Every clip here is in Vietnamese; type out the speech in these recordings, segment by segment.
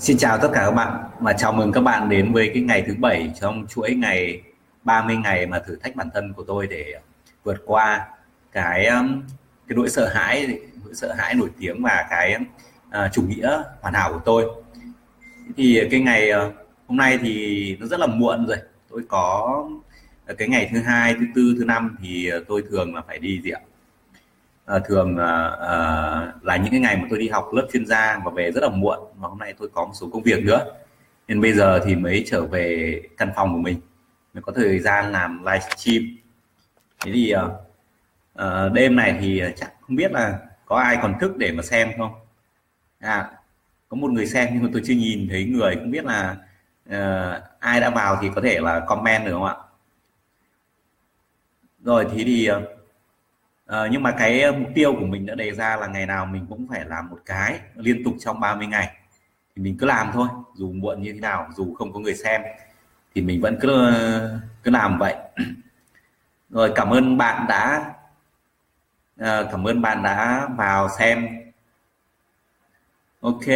Xin chào tất cả các bạn và chào mừng các bạn đến với cái ngày thứ bảy trong chuỗi ngày 30 ngày mà thử thách bản thân của tôi để vượt qua cái um, cái nỗi sợ hãi nỗi sợ hãi nổi tiếng và cái uh, chủ nghĩa hoàn hảo của tôi. Thì cái ngày uh, hôm nay thì nó rất là muộn rồi. Tôi có cái ngày thứ hai thứ tư thứ năm thì tôi thường là phải đi gì ạ à, thường à, à, là những cái ngày mà tôi đi học lớp chuyên gia và về rất là muộn và hôm nay tôi có một số công việc nữa. Nên bây giờ thì mới trở về căn phòng của mình mới có thời gian làm livestream thế thì à, à, đêm này thì chắc không biết là có ai còn thức để mà xem không? À có một người xem nhưng mà tôi chưa nhìn thấy người không biết là uh, ai đã vào thì có thể là comment được không ạ? Rồi thì thì uh, Ờ, nhưng mà cái ờ, mục tiêu của mình đã đề ra là ngày nào mình cũng phải làm một cái liên tục trong 30 ngày. Thì mình cứ làm thôi dù muộn như thế nào dù không có người xem thì mình vẫn cứ ờ, cứ làm vậy. Rồi cảm ơn bạn đã uh, cảm ơn bạn đã vào xem. Ok.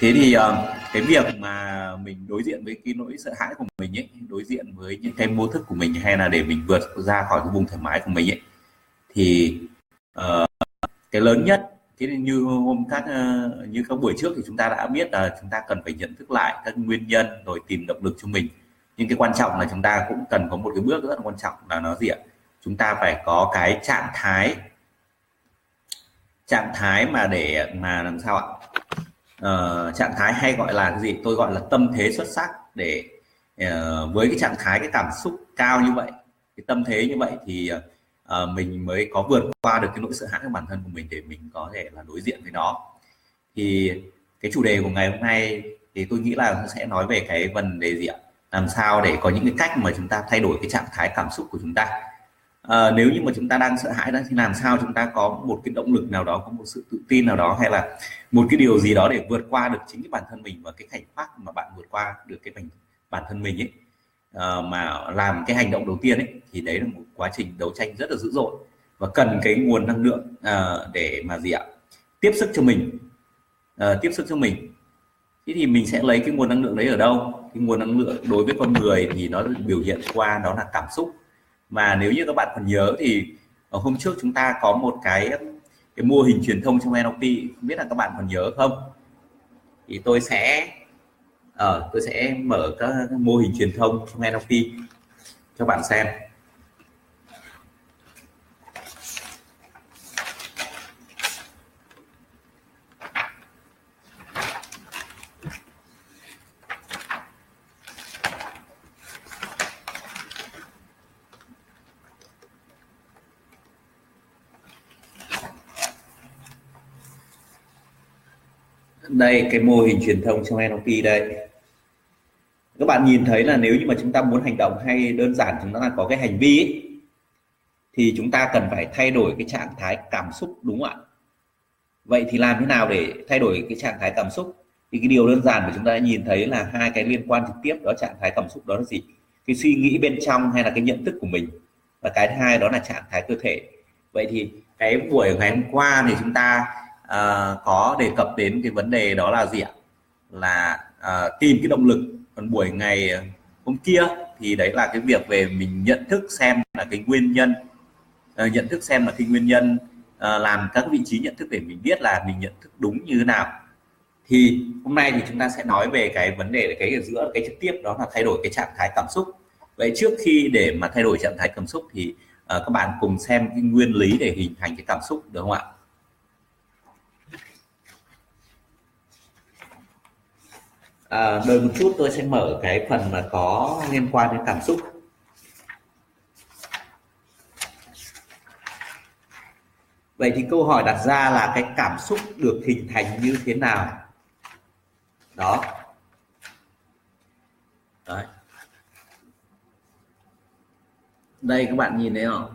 Thế thì uh, cái việc mà mình đối diện với cái nỗi sợ hãi của mình ấy đối diện với những cái mô thức của mình hay là để mình vượt ra khỏi cái vùng thoải mái của mình ấy thì uh, cái lớn nhất thế như hôm các uh, ờ, như các buổi trước thì chúng ta đã biết là chúng ta cần phải nhận thức lại các nguyên nhân rồi tìm động lực cho mình. Nhưng cái quan trọng là chúng ta cũng cần có một cái bước rất là quan trọng là nó gì ạ? Chúng ta phải có cái trạng thái trạng thái mà để mà làm sao ạ? Uh, trạng thái hay gọi là cái gì? Tôi gọi là tâm thế xuất sắc để uh, với cái trạng thái cái cảm xúc cao như vậy cái tâm thế như vậy thì uh, mình mới có vượt qua được cái nỗi sợ hãi của bản thân của mình để mình có thể là đối diện với nó. Thì cái chủ đề của ngày hôm nay thì tôi nghĩ là sẽ nói về cái vấn đề gì ạ? Làm sao để có những cái cách mà chúng ta thay đổi cái trạng thái cảm xúc của chúng ta à, nếu như mà chúng ta đang sợ hãi đó thì làm sao chúng ta có một cái động lực nào đó có một sự tự tin nào đó hay là một cái điều gì đó để vượt qua được chính cái bản thân mình và cái khoảnh khắc mà bạn vượt qua được cái bản bản thân mình ấy? À, mà làm cái hành động đầu tiên ấy thì đấy là một quá trình đấu tranh rất là dữ dội và cần cái nguồn năng lượng à, để mà gì ạ? Tiếp sức cho mình. À, tiếp sức cho mình. Thế thì mình sẽ lấy cái nguồn năng lượng đấy ở đâu? Cái nguồn năng lượng đối với con người thì nó biểu hiện qua đó là cảm xúc mà nếu như các bạn còn nhớ thì ở hôm trước chúng ta có một cái cái mô hình truyền thông trong NLP không biết là các bạn còn nhớ không? Thì tôi sẽ ở uh, tôi sẽ mở các mô hình truyền thông trong NLP cho bạn xem. Đây cái mô hình truyền thông trong NLP đây. Các bạn nhìn thấy là nếu như mà chúng ta muốn hành động hay đơn giản chúng ta có cái hành vi ấy, thì chúng ta cần phải thay đổi cái trạng thái cảm xúc đúng không ạ? Vậy thì làm thế nào để thay đổi cái trạng thái cảm xúc? Thì cái điều đơn giản mà chúng ta đã nhìn thấy là hai cái liên quan trực tiếp đó trạng thái cảm xúc đó là gì? Cái suy nghĩ bên trong hay là cái nhận thức của mình. Và cái thứ hai đó là trạng thái cơ thể. Vậy thì cái buổi ngày hôm qua thì chúng ta uh, có đề cập đến cái vấn đề đó là gì ạ? Là uh, tìm cái động lực. Còn buổi ngày ờ, hôm kia thì đấy là cái việc về mình nhận thức xem là cái nguyên nhân uh, nhận thức xem là cái nguyên nhân uh, làm các vị trí nhận thức để mình biết là mình nhận thức đúng như thế nào. Thì hôm nay thì chúng ta sẽ nói về cái vấn đề cái ở giữa cái trực tiếp đó là thay đổi cái trạng thái cảm xúc. Vậy trước khi để mà thay đổi trạng thái cảm xúc thì uh, các bạn cùng xem cái nguyên lý để hình thành cái cảm xúc được không ạ? À, đợi một chút tôi sẽ mở cái phần mà có liên quan đến cảm xúc. Vậy thì câu hỏi đặt ra là cái cảm xúc được hình thành như thế nào? Đó. Đấy. đây các bạn nhìn thấy không?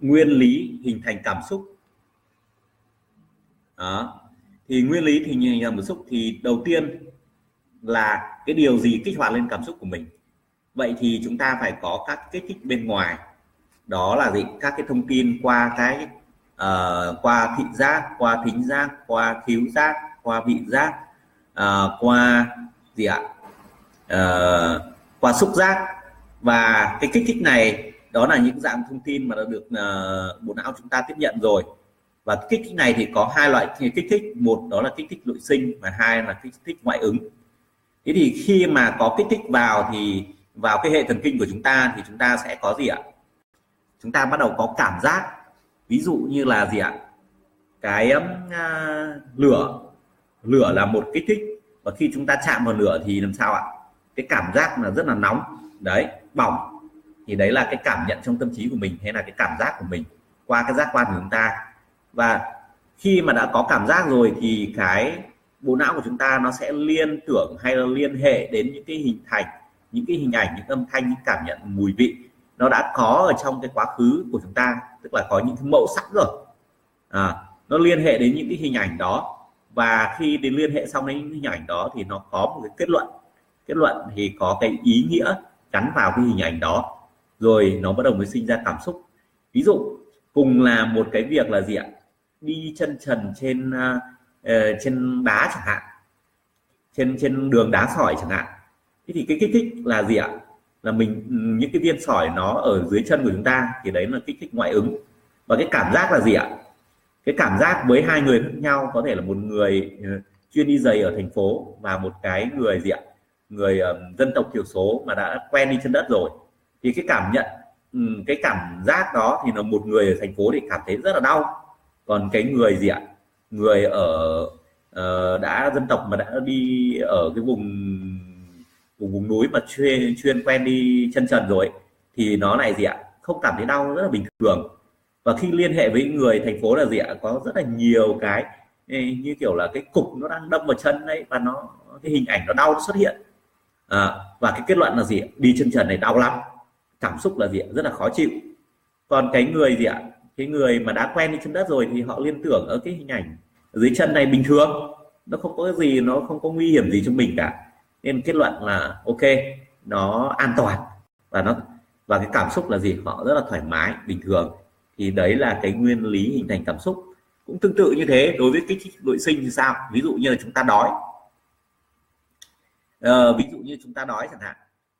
Nguyên lý hình thành cảm xúc. Đó thì nguyên lý thì như cảm xúc thì đầu tiên là cái điều gì kích hoạt lên cảm xúc của mình? Vậy thì chúng ta phải có các kích thích bên ngoài. Đó là gì? Các cái thông tin qua cái uh, qua thị giác qua thính giác qua thiếu giác qua vị giác uh, qua gì ạ? Uh, qua xúc giác. Và cái kích thích này đó là những dạng thông tin mà đã được uh, bộ não chúng ta tiếp nhận rồi và kích thích này thì có hai loại kích thích. Một đó là kích thích nội sinh và hai là kích thích ngoại ứng. Thế thì khi mà có kích thích vào thì vào cái hệ thần kinh của chúng ta thì chúng ta sẽ có gì ạ? Chúng ta bắt đầu có cảm giác. Ví dụ như là gì ạ? Cái uh, lửa. Lửa là một kích thích. Và khi chúng ta chạm vào lửa thì làm sao ạ? Cái cảm giác là rất là nóng. Đấy bỏng. Thì đấy là cái cảm nhận trong tâm trí của mình hay là cái cảm giác của mình qua cái giác quan của chúng ta và khi mà đã có cảm giác rồi thì cái bộ não của chúng ta nó sẽ liên tưởng hay là liên hệ đến những cái hình thành những cái hình ảnh những âm thanh những cảm nhận mùi vị nó đã có ở trong cái quá khứ của chúng ta tức là có những cái mẫu sẵn rồi. À, nó liên hệ đến những cái hình ảnh đó. Và khi đến liên hệ xong đến những hình ảnh đó thì nó có một cái kết luận. Kết luận thì có cái ý nghĩa gắn vào cái hình ảnh đó. Rồi nó bắt đầu mới sinh ra cảm xúc. Ví dụ cùng là một cái việc là gì ạ? Đi chân trần trên uh, trên đá chẳng hạn trên trên đường đá sỏi chẳng hạn. Thế thì cái kích thích là gì ạ? Là mình những cái viên sỏi nó ở dưới chân của chúng ta thì đấy là kích thích ngoại ứng. Và cái cảm giác là gì ạ? Cái cảm giác với hai người khác nhau có thể là một người ờ, chuyên đi giày ở thành phố và một cái người gì ạ? Người uh, dân tộc thiểu số mà đã quen đi chân đất rồi. Thì cái cảm nhận cái cảm giác đó thì là một người ở thành phố thì cảm thấy rất là đau còn cái người gì ạ? Người ở uh, đã dân tộc mà đã đi ở cái vùng vùng vùng núi mà chuyên chuyên quen đi chân trần rồi thì nó lại gì ạ? Không cảm thấy đau rất là bình thường. Và khi liên hệ với người thành phố là gì ạ? Có rất là nhiều cái như kiểu là cái cục nó đang đâm vào chân đấy và nó cái hình ảnh nó đau nó xuất hiện. À, và cái kết luận là gì đi chân trần này đau lắm. Cảm xúc là gì rất là khó chịu. Còn cái người gì ạ? Cái người mà đã quen đi chân đất rồi thì họ liên tưởng ở cái hình ảnh dưới chân này bình thường. Nó không có cái gì nó không có nguy hiểm gì cho mình cả. Nên kết luận là ok nó an toàn. Và nó và cái cảm xúc là gì? Họ rất là thoải mái bình thường. Thì đấy là cái nguyên lý hình thành cảm xúc. Cũng tương tự như thế đối với kích thích nội sinh thì sao? Ví dụ như là chúng ta đói. Ờ, ví dụ như chúng ta đói chẳng hạn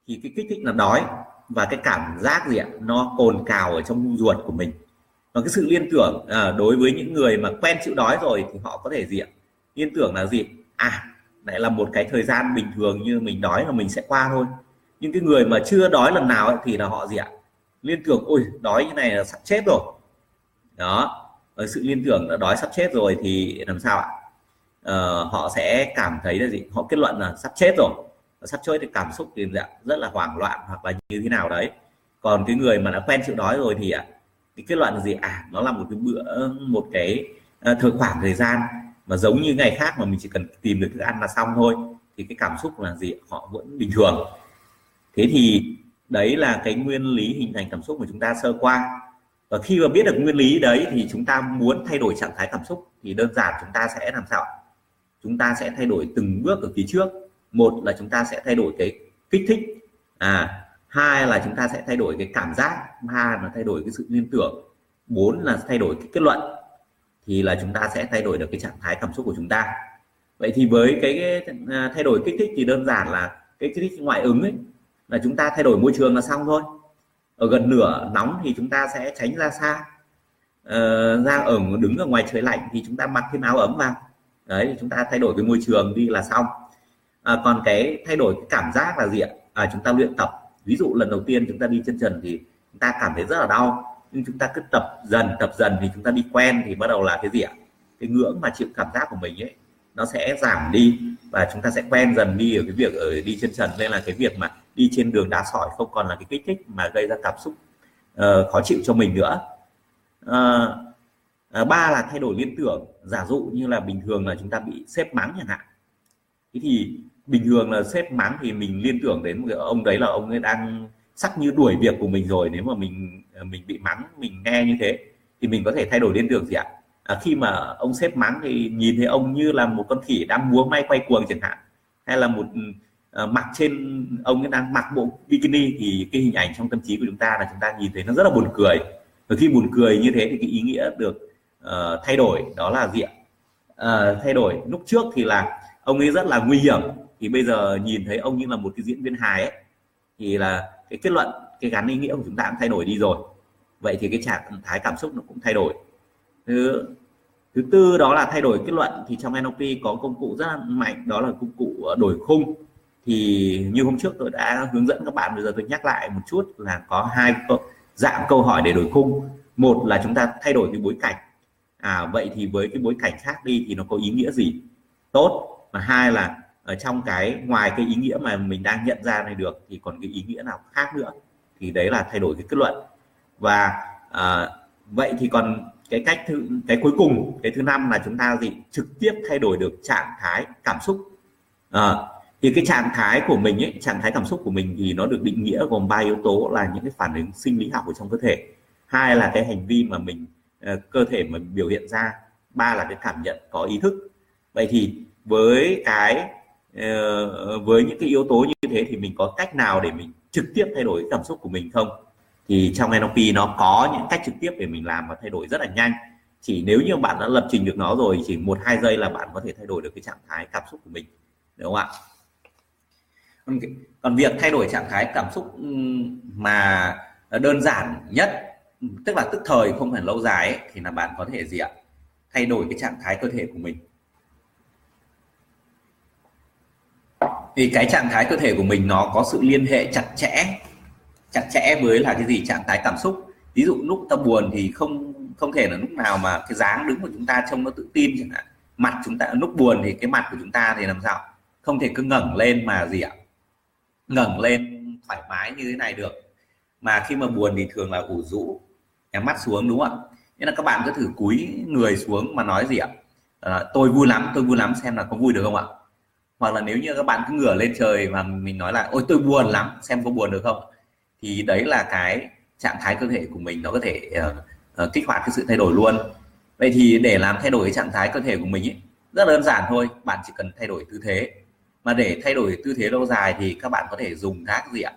thì cái kích thích là đói và cái cảm giác gì ạ? Nó cồn cào ở trong ruột của mình và cái sự liên tưởng à, đối với những người mà quen chịu đói rồi thì họ có thể gì ạ? Liên tưởng là gì? À lại là một cái thời gian bình thường như mình đói là mình sẽ qua thôi. Nhưng cái người mà chưa đói lần nào ấy, thì là họ gì ạ? Liên tưởng ôi đói như này là sắp chết rồi. Đó. Với sự liên tưởng là đói sắp chết rồi thì làm sao ạ? Ờ, họ sẽ cảm thấy là gì? Họ kết luận là sắp chết rồi. Sắp chết thì cảm xúc thì dạ, rất là hoảng loạn hoặc là như thế nào đấy. Còn cái người mà đã quen chịu đói rồi thì ạ cái kết luận là gì? À nó là một cái bữa một cái uh, thời khoảng thời gian mà giống như ngày khác mà mình chỉ cần tìm được thức ăn là xong thôi. Thì cái cảm xúc là gì? Họ vẫn bình thường. Thế thì đấy là cái nguyên lý hình thành cảm xúc mà chúng ta sơ qua. Và khi mà biết được nguyên lý đấy thì chúng ta muốn thay đổi trạng thái cảm xúc thì đơn giản chúng ta sẽ làm sao chúng ta sẽ thay đổi từng bước ở phía trước. Một là chúng ta sẽ thay đổi cái kích thích. À hai là chúng ta sẽ thay đổi cái cảm giác ba là thay đổi cái sự liên tưởng bốn là thay đổi cái kết luận thì là chúng ta sẽ thay đổi được cái trạng thái cảm xúc của chúng ta. Vậy thì với cái, cái à, thay đổi kích thích thì đơn giản là cái kích thích ngoại ứng ấy là chúng ta thay đổi môi trường là xong thôi. Ở gần nửa nóng thì chúng ta sẽ tránh ra xa. Ờ, ra ở đứng ở ngoài trời lạnh thì chúng ta mặc thêm áo ấm vào. Đấy thì chúng ta thay đổi cái môi trường đi là xong. À, còn cái thay đổi cái cảm giác là gì ạ? À, chúng ta luyện tập ví dụ lần đầu tiên chúng ta đi chân trần thì chúng ta cảm thấy rất là đau nhưng chúng ta cứ tập dần tập dần thì chúng ta đi quen thì bắt đầu là cái gì ạ? Cái ngưỡng mà chịu cảm giác của mình ấy nó sẽ giảm đi và chúng ta sẽ quen dần đi ở cái việc ở đi chân trần. Nên là cái việc mà đi trên đường đá sỏi không còn là cái kích thích mà gây ra cảm xúc uh, khó chịu cho mình nữa. Uh, uh, ba là thay đổi liên tưởng. Giả dụ như là bình thường là chúng ta bị xếp mắng chẳng hạn. Thế thì bình thường là sếp mắng thì mình liên tưởng đến một ông đấy là ông ấy đang sắc như đuổi việc của mình rồi nếu mà mình ờ, mình bị mắng mình nghe như thế thì mình có thể thay đổi liên tưởng gì ạ? À, khi mà ông sếp mắng thì nhìn thấy ông như là một con khỉ đang múa may quay cuồng chẳng hạn hay là một ờ, mặc trên ông ấy đang mặc bộ bikini thì cái hình ảnh trong tâm trí của chúng ta là chúng ta nhìn thấy nó rất là buồn cười. Và khi buồn cười như thế thì cái ý nghĩa được uh, thay đổi đó là gì ạ? Uh, thay đổi. Lúc trước thì là ông ấy rất là nguy hiểm thì bây giờ nhìn thấy ông như là một cái diễn viên hài ấy, thì là cái kết luận, cái gắn ý nghĩa của chúng ta cũng thay đổi đi rồi. Vậy thì cái trạng thái cảm xúc nó cũng thay đổi. Thứ thứ tư đó là thay đổi kết luận, thì trong NLP có công cụ rất là mạnh, đó là công cụ ờ, đổi khung. Thì như hôm trước tôi đã hướng dẫn các bạn, bây giờ tôi nhắc lại một chút là có hai dạng câu hỏi để đổi khung. Một là chúng ta thay đổi cái bối cảnh. À vậy thì với cái bối cảnh khác đi thì nó có ý nghĩa gì? Tốt. Và hai là ở trong cái ngoài cái ý nghĩa mà mình đang nhận ra này được thì còn cái ý nghĩa nào khác nữa? Thì đấy là thay đổi cái kết luận. Và à, vậy thì còn cái cách thứ cái cuối cùng cái thứ năm là chúng ta gì? Trực tiếp thay đổi được trạng thái cảm xúc. À, thì cái trạng thái của mình ấy trạng thái cảm xúc của mình thì nó được định nghĩa gồm ba yếu tố là những cái phản ứng sinh lý học ở trong cơ thể. Hai là cái hành vi mà mình ờ, cơ thể mình biểu hiện ra. Ba là cái cảm nhận có ý thức. Vậy thì với cái Ờ, ờ, với những cái yếu tố như thế thì mình có cách nào để mình trực tiếp thay đổi cảm xúc của mình không? Thì trong NLP nó có những cách trực tiếp để mình làm và thay đổi rất là nhanh. Chỉ nếu như bạn đã lập trình được nó rồi chỉ một hai giây là bạn có thể thay đổi được cái trạng thái cảm xúc của mình đúng không ạ? Còn việc thay đổi trạng thái cảm xúc ừ, mà đơn giản nhất tức là tức thời không phải lâu dài ấy, thì là bạn có thể gì ạ? Thay đổi cái trạng thái cơ thể của mình. Vì cái trạng thái cơ thể của mình nó có sự liên hệ chặt chẽ chặt chẽ với là cái gì? Trạng thái cảm xúc. Ví dụ lúc ta buồn thì không không thể là lúc nào mà cái dáng đứng của chúng ta trông nó tự tin chẳng hạn. Mặt chúng ta lúc buồn thì cái mặt của chúng ta thì làm sao? Không thể cứ ngẩng lên mà gì ạ? Ngẩng lên thoải mái như thế này được. Mà khi mà buồn thì thường là ủ rũ nhắm mắt xuống đúng không ạ? Nên là các bạn cứ thử cúi người xuống mà nói gì ạ? À, tôi vui lắm tôi vui lắm xem là có vui được không ạ? Hoặc là nếu như các bạn cứ ngửa lên trời mà mình nói là ôi tôi buồn lắm xem có buồn được không? Thì đấy là cái trạng thái cơ thể của mình nó có thể uh, uh, kích hoạt cái sự thay đổi luôn. Vậy thì để làm thay đổi cái trạng thái cơ thể của mình ấy, rất đơn giản thôi bạn chỉ cần thay đổi tư thế. Mà để thay đổi tư thế lâu dài thì các bạn có thể dùng các gì ạ?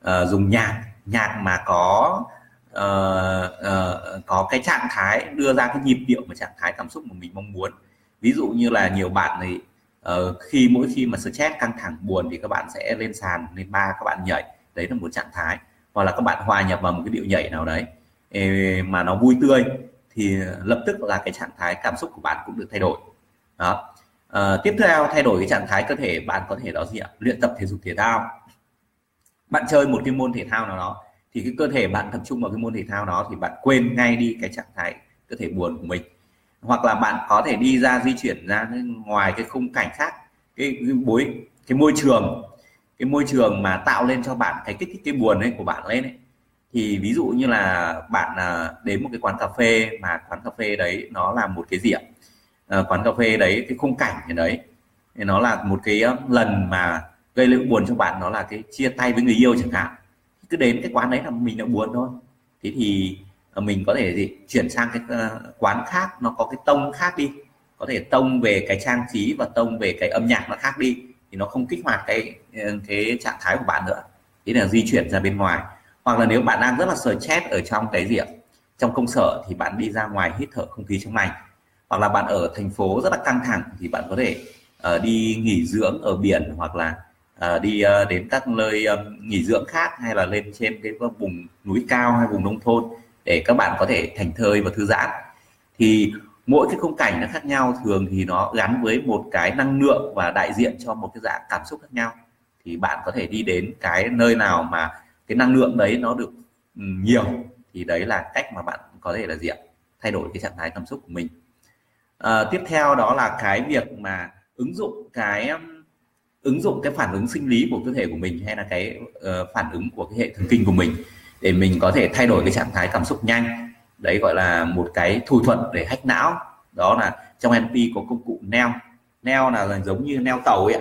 Uh, dùng nhạc nhạc mà có uh, uh, có cái trạng thái đưa ra cái nhịp điệu và trạng thái cảm xúc mà mình mong muốn. Ví dụ như là nhiều bạn thì uh, khi mỗi khi mà stress căng thẳng buồn thì các bạn sẽ lên sàn lên ba các bạn nhảy. Đấy là một trạng thái. Hoặc là các bạn hòa nhập vào một cái điệu nhảy nào đấy mà nó vui tươi thì lập tức là cái trạng thái cảm xúc của bạn cũng được thay đổi. Đó. À, tiếp theo thay đổi cái trạng thái cơ thể bạn có thể đó gì ạ? Luyện tập thể dục thể thao. Bạn chơi một cái môn thể thao nào đó thì cái cơ thể bạn tập trung vào cái môn thể thao đó thì bạn quên ngay đi cái trạng thái cơ thể buồn của mình hoặc là bạn có thể đi ra di chuyển ra ngoài cái khung cảnh khác cái, cái bối cái môi trường cái môi trường mà tạo lên cho bạn cái kích thích cái buồn ấy của bạn lên ấy. Thì ví dụ như là bạn à, đến một cái quán cà phê mà quán cà phê đấy nó là một cái gì ạ à, quán cà phê đấy cái khung cảnh ở đấy thì nó là một cái lần mà gây lên buồn cho bạn nó là cái chia tay với người yêu chẳng hạn. Cứ đến cái quán đấy là mình đã buồn thôi. Thế thì Ờ, mình có thể gì chuyển sang cái ờ, quán khác nó có cái tông khác đi. Có thể tông về cái trang trí và tông về cái âm nhạc nó khác đi. Thì nó không kích hoạt cái ờ, cái trạng thái của bạn nữa. Thế là di chuyển ra bên ngoài. Hoặc là nếu bạn đang rất là stress ở trong cái gì ạ? Trong công sở thì bạn đi ra ngoài hít thở không khí trong lành. Hoặc là bạn ở thành phố rất là căng thẳng thì bạn có thể uh, đi nghỉ dưỡng ở biển hoặc là uh, đi uh, đến các nơi um, nghỉ dưỡng khác hay là lên trên cái vùng núi cao hay vùng nông thôn để các bạn có thể thành thơi và thư giãn. Thì mỗi cái khung cảnh nó khác nhau thường thì nó gắn với một cái năng lượng và đại diện cho một cái dạng cảm xúc khác nhau. Thì bạn có thể đi đến cái nơi nào mà cái năng lượng đấy nó được nhiều thì đấy là cách mà bạn có thể là diện thay đổi cái trạng thái cảm xúc của mình. À, tiếp theo đó là cái việc mà ứng dụng cái ứng dụng cái phản ứng sinh lý của cơ thể của mình hay là cái uh, phản ứng của cái hệ thần kinh của mình để mình có thể thay đổi cái trạng thái cảm xúc nhanh. Đấy gọi là một cái thủ thuật để hack não. Đó là trong NP có công cụ neo. Neo là giống như neo tàu ấy ạ.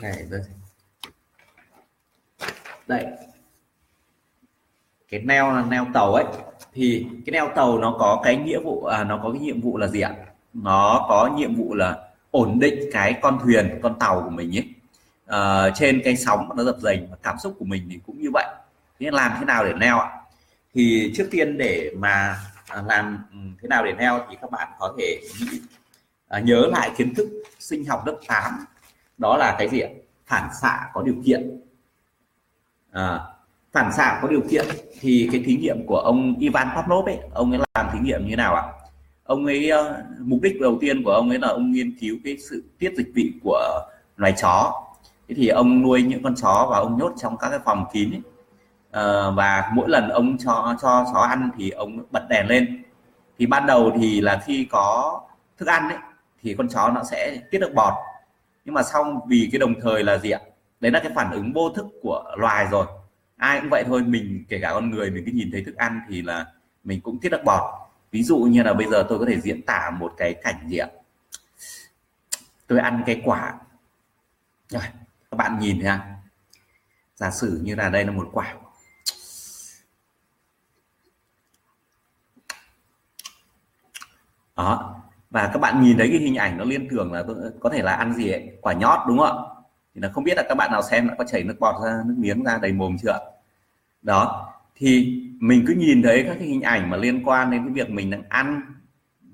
Này đây. Đây. Cái neo là neo tàu ấy. Thì cái neo tàu nó có cái nghĩa vụ à, nó có cái nhiệm vụ là gì ạ? Nó có nhiệm vụ là ổn định cái con thuyền con tàu của mình ấy. À, trên cái sóng nó dập dềnh và cảm xúc của mình thì cũng như vậy thế làm thế nào để neo ạ? Thì trước tiên để mà à, làm ừ, thế nào để neo thì các bạn có thể à, nhớ lại kiến thức sinh học lớp 8 đó là cái gì ạ? Phản xạ có điều kiện. À, phản xạ có điều kiện thì cái thí nghiệm của ông Ivan Pavlov ấy ông ấy làm thí nghiệm như nào ạ? Ông ấy ờ, mục đích đầu tiên của ông ấy là ông nghiên cứu cái sự tiết dịch vị của loài chó. Thế thì ông nuôi những con chó và ông nhốt trong các cái phòng kín ấy. Uh, và mỗi lần ông cho cho chó ăn thì ông bật đèn lên. Thì ban đầu thì là khi có thức ăn ấy thì con chó nó sẽ tiết được bọt. Nhưng mà xong vì cái đồng thời là gì ạ? Đấy là cái phản ứng vô thức của loài rồi. Ai cũng vậy thôi mình kể cả con người mình cứ nhìn thấy thức ăn thì là mình cũng tiết được bọt. Ví dụ như là bây giờ tôi có thể diễn tả một cái cảnh gì ạ? Tôi ăn cái quả. Rồi các bạn nhìn nha. Giả sử như là đây là một quả. Đó. Và các bạn nhìn thấy cái hình ảnh nó liên tưởng là có thể là ăn gì ấy, quả nhót, đúng không ạ? Thì là không biết là các bạn nào xem đã có chảy nước bọt ra, nước miếng ra đầy mồm chưa đó. Thì mình cứ nhìn thấy các cái hình ảnh mà liên quan đến cái việc mình đang ăn,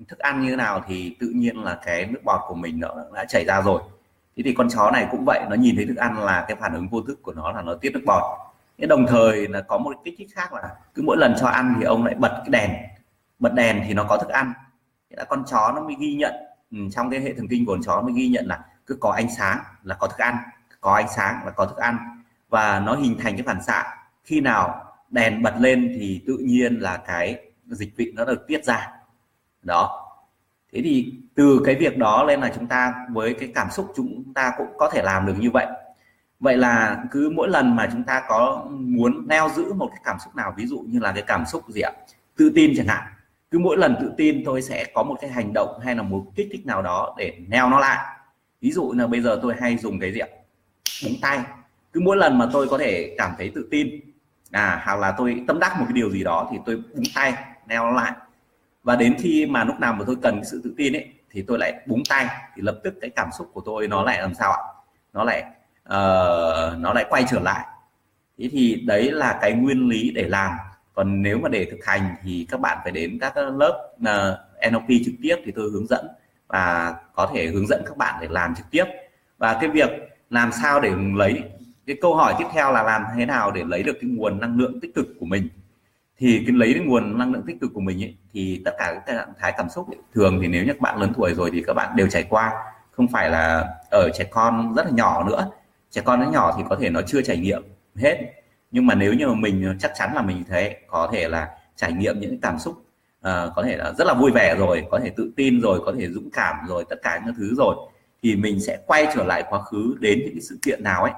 thức ăn như thế nào thì tự nhiên là cái nước bọt của mình nó đã chảy ra rồi. Thế thì con chó này cũng vậy, nó nhìn thấy thức ăn là cái phản ứng vô thức của nó là nó tiết nước bọt. Thế đồng thời là có một kích thích khác là cứ mỗi lần cho ăn thì ông lại bật cái đèn. Bật đèn thì nó có thức ăn là con chó nó mới ghi nhận. Ừ, trong cái hệ thần kinh của con chó mới ghi nhận là cứ có ánh sáng là có thức ăn có ánh sáng là có thức ăn. Và nó hình thành cái phản xạ. Khi nào đèn bật lên thì tự nhiên là cái dịch vị nó được tiết ra. Đó. Thế thì từ cái việc đó lên là chúng ta với cái cảm xúc chúng ta cũng có thể làm được như vậy. Vậy là cứ mỗi lần mà chúng ta có muốn neo giữ một cái cảm xúc nào ví dụ như là cái cảm xúc gì ạ? Tự tin chẳng hạn cứ mỗi lần tự tin tôi sẽ có một cái hành động hay là một kích thích nào đó để neo nó lại. Ví dụ là bây giờ tôi hay dùng cái gì ạ? Búng tay. Cứ mỗi lần mà tôi có thể cảm thấy tự tin à hoặc là tôi tâm đắc một cái điều gì đó thì tôi búng tay neo nó lại. Và đến khi mà lúc nào mà tôi cần sự tự tin ấy thì tôi lại búng tay thì lập tức cái cảm xúc của tôi nó lại làm sao ạ? Nó lại uh, nó lại quay trở lại. Thế thì đấy là cái nguyên lý để làm còn nếu mà để thực hành thì các bạn phải đến các lớp ờ, uh, NLP trực tiếp thì tôi hướng dẫn và có thể hướng dẫn các bạn để làm trực tiếp. Và cái việc làm sao để lấy cái câu hỏi tiếp theo là làm thế nào để lấy được cái nguồn năng lượng tích cực của mình. Thì cái lấy cái nguồn năng lượng tích cực của mình ấy, thì tất cả các trạng thái cảm xúc ấy, thường thì nếu như các bạn lớn tuổi rồi thì các bạn đều trải qua. Không phải là ở trẻ con rất là nhỏ nữa. Trẻ con nó nhỏ thì có thể nó chưa trải nghiệm hết nhưng mà nếu như mà mình ờ, chắc chắn là mình thấy có thể là trải nghiệm những cảm xúc uh, có thể là rất là vui vẻ rồi có thể tự tin rồi có thể dũng cảm rồi tất cả những thứ rồi thì mình sẽ quay trở lại quá khứ đến những cái sự kiện nào ấy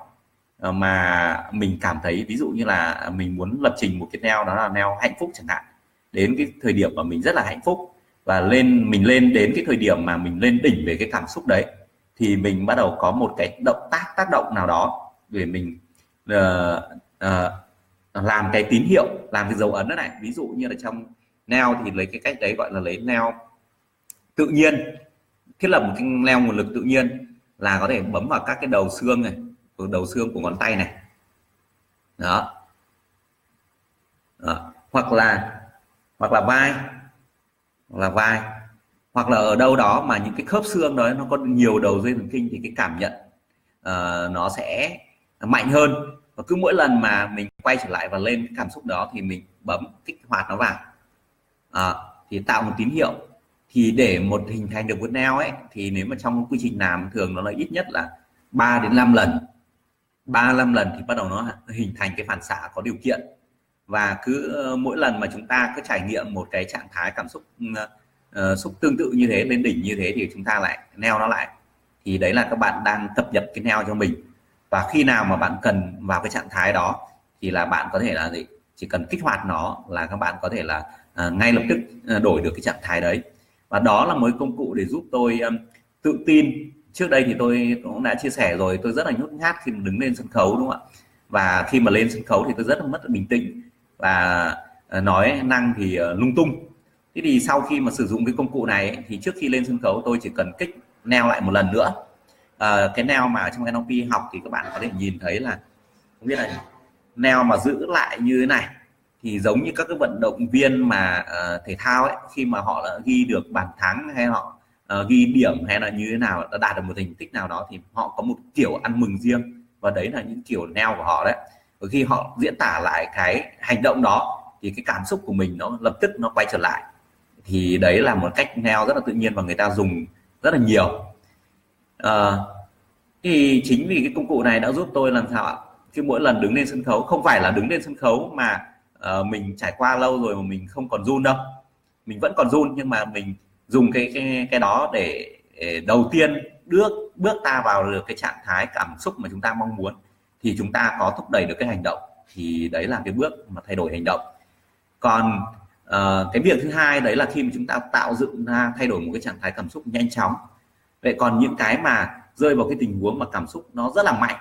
ờ, mà mình cảm thấy ví dụ như là mình muốn lập trình một cái neo đó là neo hạnh phúc chẳng hạn. Đến cái thời điểm mà mình rất là hạnh phúc và lên mình lên đến cái thời điểm mà mình lên đỉnh về cái cảm xúc đấy thì mình bắt đầu có một cái động tác tác động nào đó để mình uh, uh, làm cái tín hiệu làm cái dấu ấn đó này. Ví dụ như là trong neo thì lấy cái cách đấy gọi là lấy neo tự nhiên. Thiết lập một cái neo nguồn lực tự nhiên là có thể bấm vào các cái đầu xương này đầu xương của ngón tay này. Đó, đó. hoặc là hoặc là vai hoặc là vai. Hoặc là ở đâu đó mà những cái khớp xương đó nó có nhiều đầu dây thần kinh thì cái cảm nhận uh, nó sẽ mạnh hơn và cứ mỗi lần mà mình quay trở lại và lên cái cảm xúc đó thì mình bấm kích hoạt nó vào. À, thì tạo một tín hiệu. Thì để một hình thành được vượt neo ấy thì nếu mà trong quy trình làm thường nó là ít nhất là 3 đến 5 lần. 35 lần thì bắt đầu nó hình thành cái phản xạ có điều kiện. Và cứ ờ, mỗi lần mà chúng ta cứ trải nghiệm một cái trạng thái cảm xúc uh, xúc tương tự như thế lên đỉnh như thế thì chúng ta lại neo nó lại. Thì đấy là các bạn đang cập nhật cái neo cho mình và khi nào mà bạn cần vào cái trạng thái đó thì là bạn có thể là gì? Chỉ cần kích hoạt nó là các bạn có thể là à, ngay lập tức à, đổi được cái trạng thái đấy. Và đó là một công cụ để giúp tôi um, tự tin. Trước đây thì tôi cũng đã chia sẻ rồi tôi rất là nhút nhát khi mà đứng lên sân khấu đúng không ạ? Và khi mà lên sân khấu thì tôi rất là mất bình tĩnh. Và à, nói năng thì à, lung tung. Thế thì sau khi mà sử dụng cái công cụ này thì trước khi lên sân khấu tôi chỉ cần kích neo lại một lần nữa uh, cái neo mà trong Canopy học thì các bạn có thể nhìn thấy là không biết là neo mà giữ lại như thế này thì giống như các cái vận động viên mà uh, thể thao ấy khi mà họ đã ghi được bàn thắng hay họ uh, ghi điểm hay là như thế nào đã đạt được một thành tích nào đó thì họ có một kiểu ăn mừng riêng và đấy là những kiểu neo của họ đấy. Và khi họ diễn tả lại cái hành động đó thì cái cảm xúc của mình nó lập tức nó quay trở lại. Thì đấy là một cách neo rất là tự nhiên và người ta dùng rất là nhiều à, thì chính vì cái công cụ này đã giúp tôi làm sao ạ? Khi mỗi lần đứng lên sân khấu không phải là đứng lên sân khấu mà uh, mình trải qua lâu rồi mà mình không còn run đâu. Mình vẫn còn run nhưng mà mình dùng cái cái cái đó để, để đầu tiên bước bước ta vào được cái trạng thái cảm xúc mà chúng ta mong muốn thì chúng ta có thúc đẩy được cái hành động. Thì đấy là cái bước mà thay đổi hành động. Còn uh, cái việc thứ hai đấy là khi mà chúng ta tạo dựng ra thay đổi một cái trạng thái cảm xúc nhanh chóng vậy còn những cái mà rơi vào cái tình huống mà cảm xúc nó rất là mạnh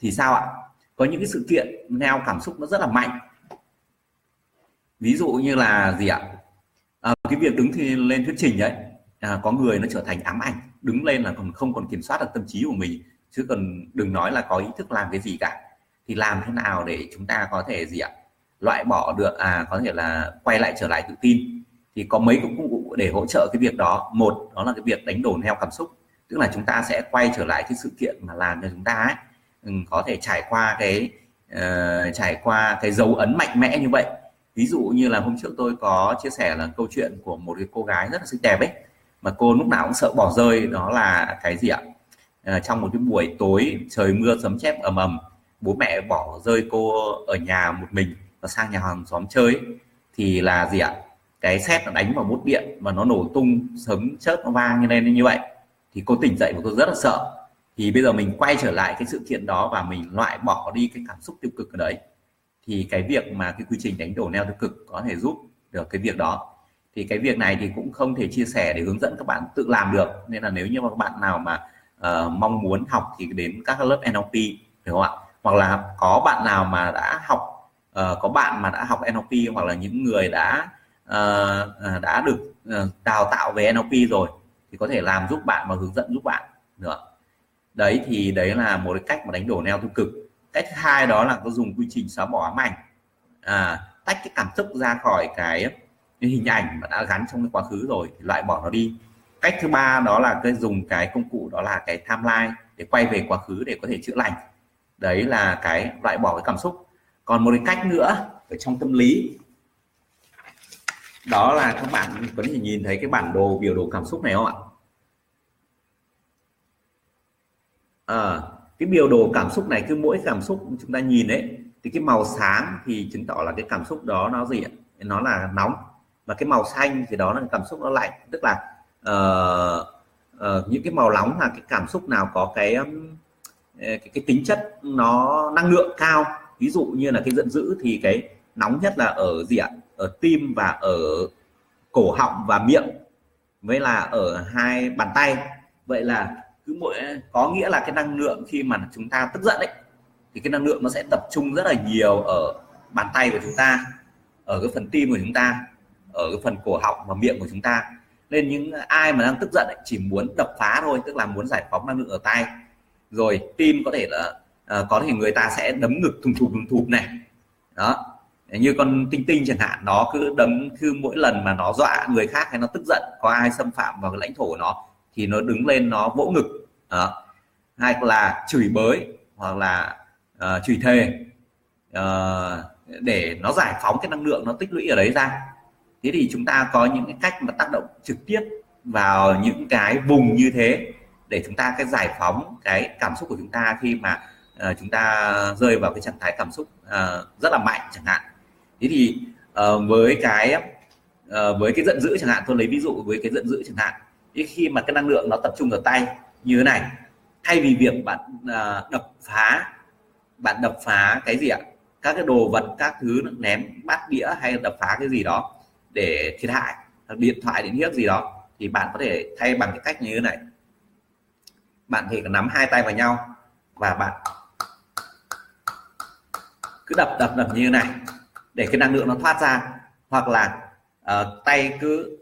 thì sao ạ? Có những cái sự kiện neo cảm xúc nó rất là mạnh. Ví dụ như là gì ạ? À, cái việc đứng thì lên thuyết trình đấy à, có người nó trở thành ám ảnh đứng lên là còn không còn kiểm soát được tâm trí của mình chứ còn đừng nói là có ý thức làm cái gì cả. Thì làm thế nào để chúng ta có thể gì ạ? Loại bỏ được à có thể là quay lại trở lại tự tin. Thì có mấy công cụ để hỗ trợ cái việc đó. Một đó là cái việc đánh đồn neo cảm xúc. Tức là chúng ta sẽ quay trở lại cái sự kiện mà làm cho chúng ta ấy, ừ, có thể trải qua cái uh, trải qua cái dấu ấn mạnh mẽ như vậy. Ví dụ như là hôm trước tôi có chia sẻ là câu chuyện của một cái cô gái rất là xinh đẹp ấy mà cô lúc nào cũng sợ bỏ rơi. Đó là cái gì ạ? À, trong một cái buổi tối trời mưa sấm chép ầm ầm bố mẹ bỏ rơi cô ở nhà một mình và sang nhà hàng xóm chơi thì là gì ạ? Cái xét nó đánh vào bút điện và nó nổ tung sấm chớp nó vang như lên như vậy thì cô tỉnh dậy và cô rất là sợ. Thì bây giờ mình quay trở lại cái sự kiện đó và mình loại bỏ đi cái cảm xúc tiêu cực ở đấy. Thì cái việc mà cái quy trình đánh đổ neo tiêu cực có thể giúp được cái việc đó. Thì cái việc này thì cũng không thể chia sẻ để hướng dẫn các bạn tự làm được. Nên là nếu như mà các bạn nào mà uh, mong muốn học thì đến các lớp NLP được không ạ? Hoặc là có bạn nào mà đã học uh, có bạn mà đã học NLP hoặc là những người đã uh, đã được uh, đào tạo về NLP rồi thì có thể làm giúp bạn và hướng dẫn giúp bạn nữa. Đấy thì đấy là một cái cách mà đánh đổ neo tiêu cực. Cách thứ hai đó là có dùng quy trình xóa bỏ ám ảnh. À, tách cái cảm xúc ra khỏi cái, cái hình ảnh mà đã gắn trong cái quá khứ rồi thì loại bỏ nó đi. Cách thứ ba đó là cái dùng cái công cụ đó là cái timeline để quay về quá khứ để có thể chữa lành. Đấy là cái loại bỏ cái cảm xúc. Còn một cái cách nữa ở trong tâm lý đó là các bạn có thể nhìn thấy cái bản đồ biểu đồ cảm xúc này không ạ? À, cái biểu đồ cảm xúc này cứ mỗi cảm xúc chúng ta nhìn đấy thì cái màu sáng thì chứng tỏ là cái cảm xúc đó nó gì ạ? Nó là nóng. Và cái màu xanh thì đó là cảm xúc nó lạnh. Tức là uh, uh, những cái màu nóng là cái cảm xúc nào có cái um, cái, cái tính chất nó năng lượng cao. Ví dụ như là cái giận dữ thì cái nóng nhất là ở gì ạ? Ở tim và ở cổ họng và miệng với là ở hai bàn tay. Vậy là cứ mỗi có nghĩa là cái năng lượng khi mà chúng ta tức giận ấy thì cái năng lượng nó sẽ tập trung rất là nhiều ở bàn tay của chúng ta ở cái phần tim của chúng ta ở cái phần cổ họng và miệng của chúng ta. Nên những ai mà đang tức giận ấy, chỉ muốn đập phá thôi tức là muốn giải phóng năng lượng ở tay rồi tim có thể là uh, có thể người ta sẽ đấm ngực thùng thụp thùng thụp này. Đó như con tinh tinh chẳng hạn nó cứ đấm cứ mỗi lần mà nó dọa người khác hay nó tức giận có ai xâm phạm vào cái lãnh thổ của nó thì nó đứng lên nó vỗ ngực đó. hay là chửi bới hoặc là uh, chửi thề uh, để nó giải phóng cái năng lượng nó tích lũy ở đấy ra thế thì chúng ta có những cái cách mà tác động trực tiếp vào những cái vùng như thế để chúng ta cái giải phóng cái cảm xúc của chúng ta khi mà uh, chúng ta rơi vào cái trạng thái cảm xúc uh, rất là mạnh chẳng hạn thế thì uh, với cái uh, với cái giận dữ chẳng hạn tôi lấy ví dụ với cái giận dữ chẳng hạn. Thì khi mà cái năng lượng nó tập trung ở tay như thế này thay vì việc bạn uh, đập phá bạn đập phá cái gì ạ? Các cái đồ vật các thứ ném bát đĩa hay đập phá cái gì đó để thiệt hại điện thoại điện hiếp gì đó thì bạn có thể thay bằng cái cách như thế này. Bạn thể nắm hai tay vào nhau và bạn cứ đập đập đập như thế này để cái năng lượng nó thoát ra. Hoặc là uh, tay cứ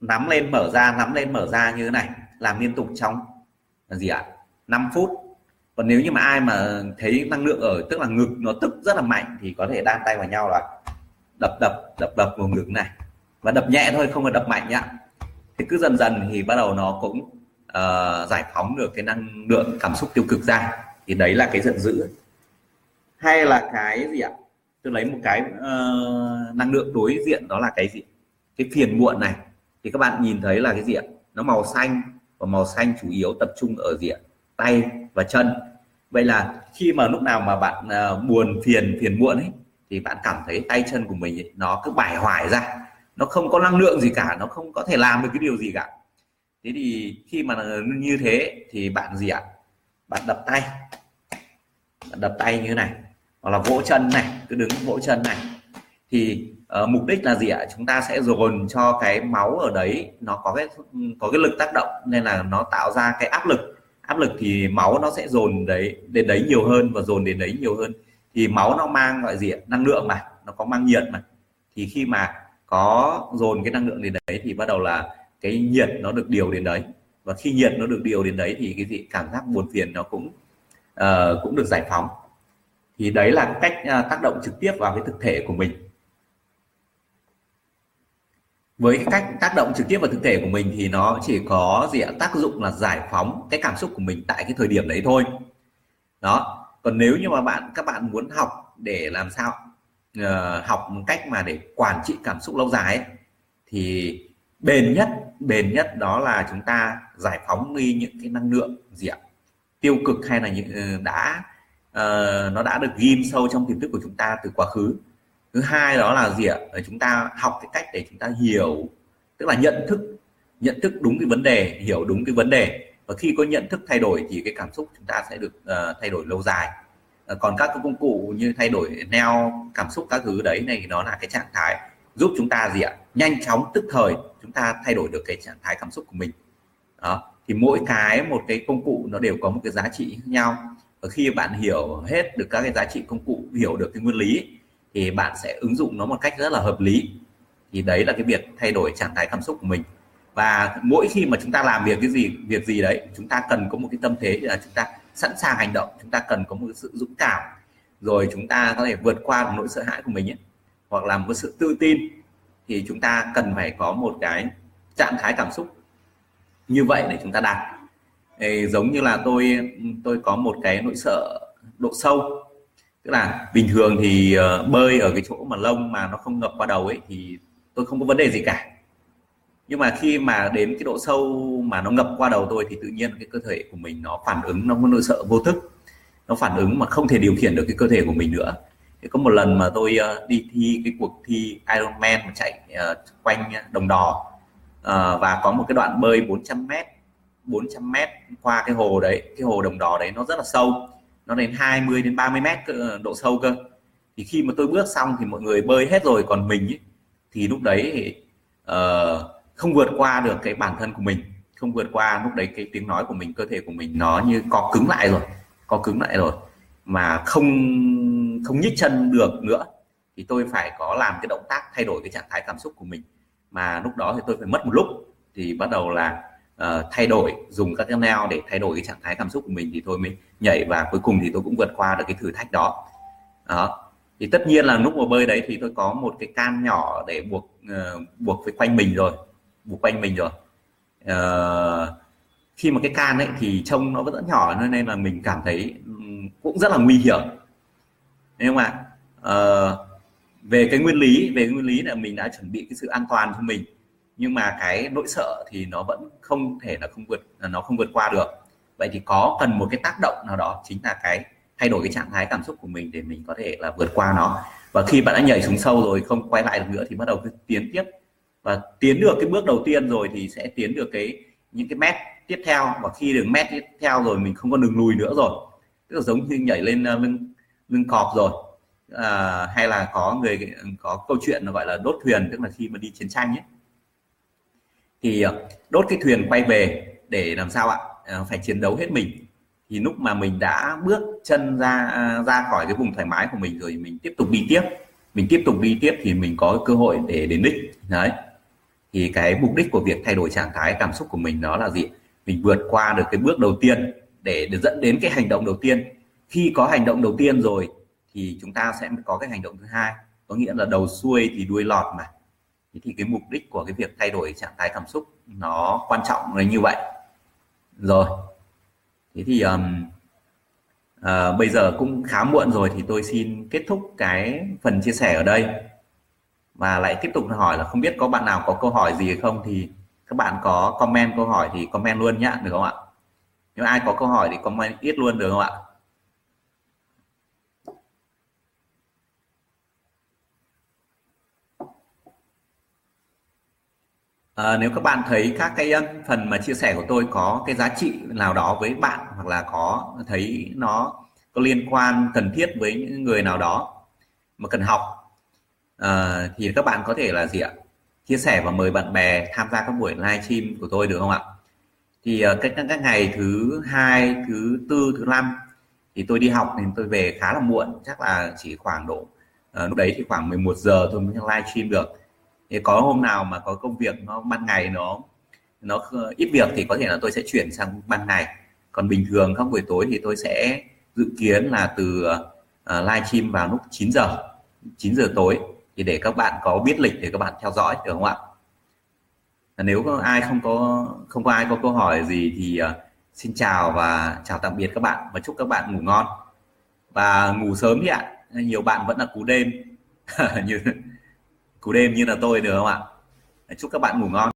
nắm lên mở ra nắm lên mở ra như thế này làm liên tục trong là gì ạ? À? 5 phút. Còn nếu như mà ai mà thấy năng lượng ở tức là ngực nó tức rất là mạnh thì có thể đan tay vào nhau là đập đập đập đập vào ngực này. Và đập nhẹ thôi không phải đập mạnh nhá. Thì cứ dần dần thì bắt đầu nó cũng uh, giải phóng được cái năng lượng cảm xúc tiêu cực ra. Thì đấy là cái giận dữ. Hay là cái gì ạ? Tôi lấy một cái uh, năng lượng đối diện đó là cái gì? Cái phiền muộn này. Thì các bạn nhìn thấy là cái gì ạ? Nó màu xanh và màu xanh chủ yếu tập trung ở diện tay và chân. Vậy là khi mà lúc nào mà bạn uh, buồn phiền phiền muộn ấy thì bạn cảm thấy tay chân của mình ấy, nó cứ bài hoài ra. Nó không có năng lượng gì cả nó không có thể làm được cái điều gì cả. Thế thì khi mà như thế thì bạn gì ạ? Bạn đập tay. Bạn đập tay như thế này hoặc là vỗ chân này cứ đứng vỗ chân này. Thì uh, mục đích là gì ạ? Chúng ta sẽ dồn cho cái máu ở đấy nó có cái có cái lực tác động nên là nó tạo ra cái áp lực. Áp lực thì máu nó sẽ dồn đấy đến đấy nhiều hơn và dồn đến đấy nhiều hơn. Thì máu nó mang gọi gì ạ? Năng lượng mà nó có mang nhiệt mà. Thì khi mà có dồn cái năng lượng đến đấy thì bắt đầu là cái nhiệt nó được điều đến đấy. Và khi nhiệt nó được điều đến đấy thì cái gì? Cảm giác buồn phiền nó cũng uh, cũng được giải phóng thì đấy là cách à, tác động trực tiếp vào cái thực thể của mình. Với cái cách tác động trực tiếp vào thực thể của mình thì nó chỉ có gì ạ? Tác dụng là giải phóng cái cảm xúc của mình tại cái thời điểm đấy thôi. Đó. Còn nếu như mà bạn các bạn muốn học để làm sao uh, học một cách mà để quản trị cảm xúc lâu dài ấy, thì bền nhất bền nhất đó là chúng ta giải phóng đi những cái năng lượng gì ạ? Tiêu cực hay là những ờ, đã uh, nó đã được ghim sâu trong tiềm thức của chúng ta từ quá khứ. Thứ hai đó là gì ạ? Chúng ta học cái cách để chúng ta hiểu tức là nhận thức nhận thức đúng cái vấn đề hiểu đúng cái vấn đề. Và khi có nhận thức thay đổi thì cái cảm xúc chúng ta sẽ được uh, thay đổi lâu dài. Uh, còn các cái công cụ như thay đổi neo cảm xúc các thứ đấy này nó là cái trạng thái giúp chúng ta gì ạ? Nhanh chóng tức thời chúng ta thay đổi được cái trạng thái cảm xúc của mình. Đó thì mỗi cái một cái công cụ nó đều có một cái giá trị khác nhau và khi bạn hiểu hết được các cái giá trị công cụ hiểu được cái nguyên lý thì bạn sẽ ứng dụng nó một cách rất là hợp lý. Thì đấy là cái việc thay đổi trạng thái cảm xúc của mình. Và mỗi khi mà chúng ta làm việc cái gì việc gì đấy chúng ta cần có một cái tâm thế là chúng ta sẵn sàng hành động chúng ta cần có một sự dũng cảm. Rồi chúng ta có thể vượt qua được nỗi sợ hãi của mình ấy, hoặc là một sự tự tin thì chúng ta cần phải có một cái trạng thái cảm xúc như vậy để chúng ta đạt giống như là tôi tôi có một cái nỗi sợ độ sâu. Tức là bình thường thì uh, bơi ở cái chỗ mà lông mà nó không ngập qua đầu ấy thì tôi không có vấn đề gì cả. Nhưng mà khi mà đến cái độ sâu mà nó ngập qua đầu tôi thì tự nhiên cái cơ thể của mình nó phản ứng nó có nỗi sợ vô thức. Nó phản ứng mà không thể điều khiển được cái cơ thể của mình nữa. Thì có một lần mà tôi uh, đi thi cái cuộc thi Ironman mà chạy uh, quanh đồng đò uh, và có một cái đoạn bơi 400 mét 400 m qua cái hồ đấy cái hồ đồng đỏ đấy nó rất là sâu nó đến 20 đến 30 mét độ sâu cơ. Thì khi mà tôi bước xong thì mọi người bơi hết rồi còn mình ấy, thì lúc đấy thì, uh, không vượt qua được cái bản thân của mình không vượt qua lúc đấy cái tiếng nói của mình cơ thể của mình nó như co cứng lại rồi co cứng lại rồi mà không không nhích chân được nữa. Thì tôi phải có làm cái động tác thay đổi cái trạng thái cảm xúc của mình. Mà lúc đó thì tôi phải mất một lúc thì bắt đầu là uh, thay đổi dùng các cái neo để thay đổi cái trạng thái cảm xúc của mình thì tôi mới nhảy và cuối cùng thì tôi cũng vượt qua được cái thử thách đó. Đó. Thì tất nhiên là lúc mà bơi đấy thì tôi có một cái can nhỏ để buộc uh, buộc với quanh mình rồi buộc quanh mình rồi. Uh, khi mà cái can ấy thì trông nó vẫn rất nhỏ nên là mình cảm thấy cũng rất là nguy hiểm. Nhưng mà uh, về cái nguyên lý về cái nguyên lý là mình đã chuẩn bị cái sự an toàn cho mình nhưng mà cái nỗi sợ thì nó vẫn không thể là không vượt nó không vượt qua được. Vậy thì có cần một cái tác động nào đó chính là cái thay đổi cái trạng thái cảm xúc của mình để mình có thể là vượt qua nó? Và khi bạn đã nhảy xuống sâu rồi không quay lại được nữa thì bắt đầu tiến tiếp. Và tiến được cái bước đầu tiên rồi thì sẽ tiến được cái những cái mét tiếp theo. Và khi được mét tiếp theo rồi mình không có đường lùi nữa rồi. Tức là giống như nhảy lên ờ, lưng lưng cọp rồi. À, hay là có người có câu chuyện gọi là đốt thuyền tức là khi mà đi chiến tranh ấy thì ờ, đốt cái thuyền quay về để làm sao ạ? À, phải chiến đấu hết mình. Thì lúc mà mình đã bước chân ra à, ra khỏi cái vùng thoải mái của mình rồi mình tiếp tục đi tiếp mình tiếp tục đi tiếp thì mình có cơ hội để đến đích. Đấy. Thì cái mục đích của việc thay đổi trạng thái cảm xúc của mình đó là gì? Mình vượt qua được cái bước đầu tiên để, để dẫn đến cái hành động đầu tiên. Khi có hành động đầu tiên rồi thì chúng ta sẽ có cái hành động thứ hai. Có nghĩa là đầu xuôi thì đuôi lọt mà thế thì cái mục đích của cái việc thay đổi trạng thái cảm xúc nó quan trọng là như vậy. Rồi. Thế thì um, uh, bây giờ cũng khá muộn rồi thì tôi xin kết thúc cái phần chia sẻ ở đây. Và lại tiếp tục hỏi là không biết có bạn nào có câu hỏi gì không thì các bạn có comment câu hỏi thì comment luôn nhá được không ạ? Nếu ai có câu hỏi thì comment ít luôn được không ạ? À, nếu các bạn thấy các cái phần mà chia sẻ của tôi có cái giá trị nào đó với bạn hoặc là có thấy nó có liên quan cần thiết với những người nào đó mà cần học à, thì các bạn có thể là gì ạ? Chia sẻ và mời bạn bè tham gia các buổi live stream của tôi được không ạ? Thì ờ, các cách các ngày thứ hai thứ tư thứ năm thì tôi đi học nên tôi về khá là muộn chắc là chỉ khoảng độ à, lúc đấy thì khoảng 11 giờ tôi mới live stream được thì có hôm nào mà có công việc nó ban ngày nó nó ít việc thì có thể là tôi sẽ chuyển sang ban ngày. Còn bình thường các buổi tối thì tôi sẽ dự kiến là từ uh, live stream vào lúc 9 giờ 9 giờ tối. Thì để các bạn có biết lịch để các bạn theo dõi được không ạ? Nếu có ai không có không có ai có câu hỏi gì thì uh, xin chào và chào tạm biệt các bạn và chúc các bạn ngủ ngon. Và ngủ sớm đi ạ. Nhiều bạn vẫn là cú đêm. Như cú đêm như là tôi được không ạ? Chúc các bạn ngủ ngon.